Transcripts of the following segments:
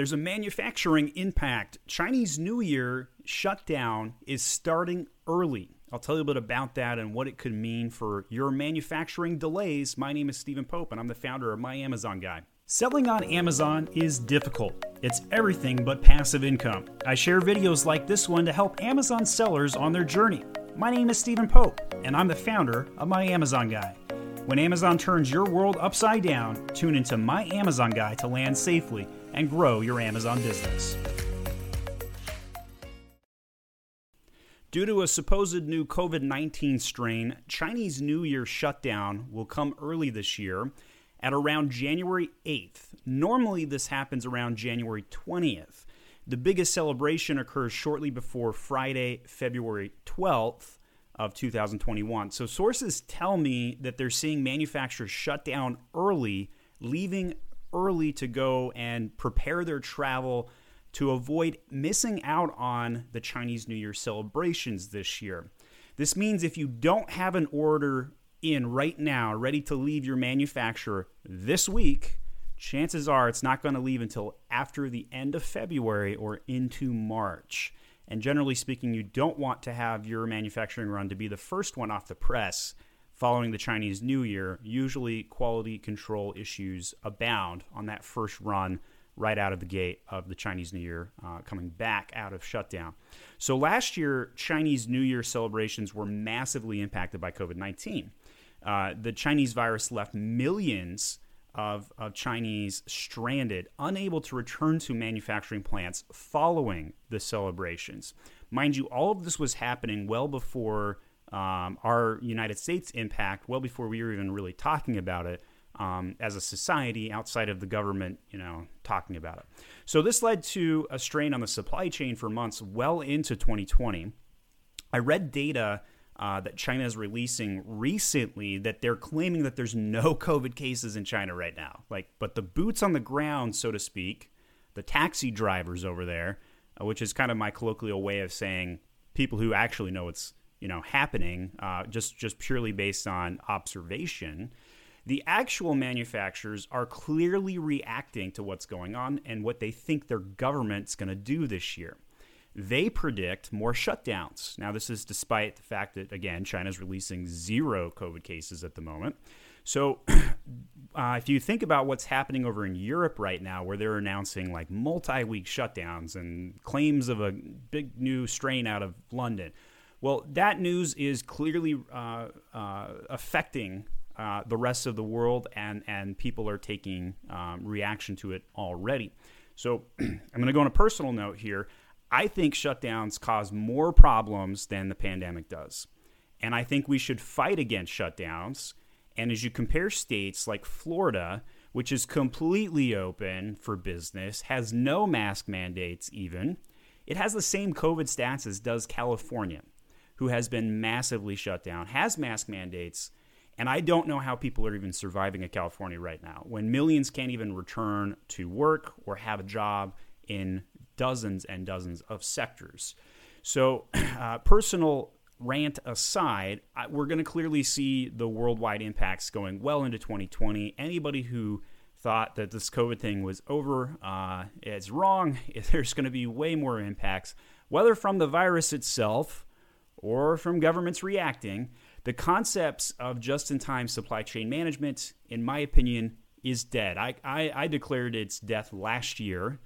There's a manufacturing impact. Chinese New Year shutdown is starting early. I'll tell you a bit about that and what it could mean for your manufacturing delays. My name is Stephen Pope, and I'm the founder of My Amazon Guy. Selling on Amazon is difficult. It's everything but passive income. I share videos like this one to help Amazon sellers on their journey. My name is Stephen Pope, and I'm the founder of My Amazon Guy. When Amazon turns your world upside down, tune into My Amazon Guy to land safely and grow your Amazon business. Due to a supposed new COVID 19 strain, Chinese New Year shutdown will come early this year at around January 8th. Normally, this happens around January 20th. The biggest celebration occurs shortly before Friday, February 12th of 2021. So, sources tell me that they're seeing manufacturers shut down early, leaving early to go and prepare their travel to avoid missing out on the Chinese New Year celebrations this year. This means if you don't have an order in right now, ready to leave your manufacturer this week, chances are it's not going to leave until after the end of February or into March. And generally speaking, you don't want to have your manufacturing run to be the first one off the press following the Chinese New Year, usually quality control issues abound on that first run right out of the gate of the Chinese New Year uh, coming back out of shutdown. So last year, Chinese New Year celebrations were massively impacted by COVID 19. Uh, the Chinese virus left millions of, of Chinese stranded, unable to return to manufacturing plants following the celebrations. Mind you, all of this was happening well before um, our United States impact well before we were even really talking about it um, as a society outside of the government, you know, talking about it. So this led to a strain on the supply chain for months well into 2020. I read data uh, that China is releasing recently that they're claiming that there's no COVID cases in China right now. Like, but the boots on the ground, so to speak, the taxi drivers over there, uh, which is kind of my colloquial way of saying people who actually know what's you know happening uh, just just purely based on observation the actual manufacturers are clearly reacting to what's going on and what they think their government's going to do this year. They predict more shutdowns. Now this is despite the fact that again china's releasing zero covid cases at the moment. So uh, if you think about what's happening over in Europe right now, where they're announcing like multi week shutdowns and claims of a big new strain out of London, well, that news is clearly uh, uh, affecting uh, the rest of the world, and, and people are taking um, reaction to it already. So I'm going to go on a personal note here. I think shutdowns cause more problems than the pandemic does. And I think we should fight against shutdowns. And as you compare states like Florida, which is completely open for business, has no mask mandates even, it has the same COVID stats as does California who has been massively shut down, has mask mandates, and I don't know how people are even surviving in California right now when millions can't even return to work or have a job in dozens and dozens of sectors. So, uh, personal rant aside, we're going to clearly see the worldwide impacts going well into 2020. Anybody who thought that this COVID thing was over uh, is wrong. There's going to be way more impacts, whether from the virus itself or from governments reacting, the concepts of just in time supply chain management, in my opinion, is dead. I, I, I declared its death last year.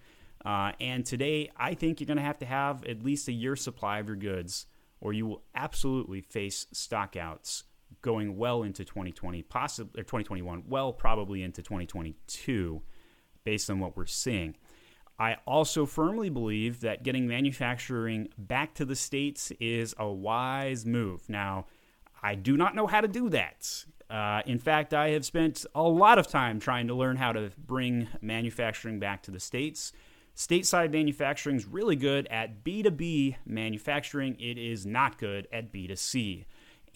Uh, and today, I think you're going to have to have at least a year's supply of your goods, or you will absolutely face stockouts going well into 2020, possibly or 2021, well, probably into 2022, based on what we're seeing. I also firmly believe that getting manufacturing back to the States is a wise move. Now, I do not know how to do that. Uh, in fact, I have spent a lot of time trying to learn how to bring manufacturing back to the States. Stateside manufacturing is really good at B2B manufacturing, it is not good at B2C.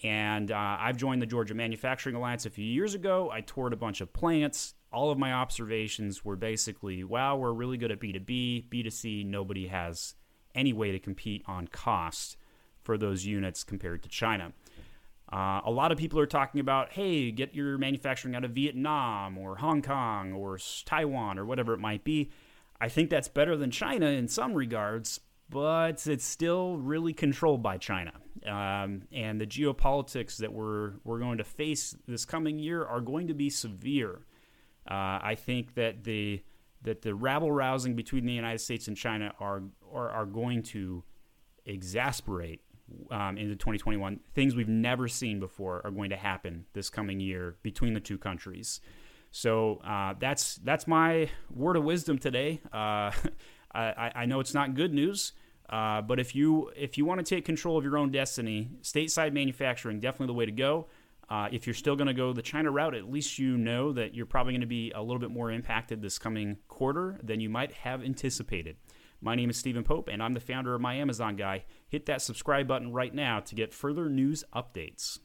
And uh, I've joined the Georgia Manufacturing Alliance a few years ago. I toured a bunch of plants, all of my observations were basically wow, we're really good at B2B, B2C, nobody has any way to compete on cost for those units compared to China. Uh, a lot of people are talking about, hey, get your manufacturing out of Vietnam or Hong Kong or Taiwan or whatever it might be. I think that's better than China in some regards, but it's still really controlled by China. Um, and the geopolitics that we're we're going to face this coming year are going to be severe. Uh, I think that the that the rabble rousing between the United States and China are are, are going to exasperate um, into 2021. Things we've never seen before are going to happen this coming year between the two countries. So uh, that's that's my word of wisdom today. Uh, I, I, know it's not good news, uh, but if you if you want to take control of your own destiny, stateside manufacturing definitely the way to go. Uh, if you're still going to go the China route, at least you know that you're probably going to be a little bit more impacted this coming quarter than you might have anticipated. My name is Stephen Pope, and I'm the founder of My Amazon Guy. Hit that subscribe button right now to get further news updates.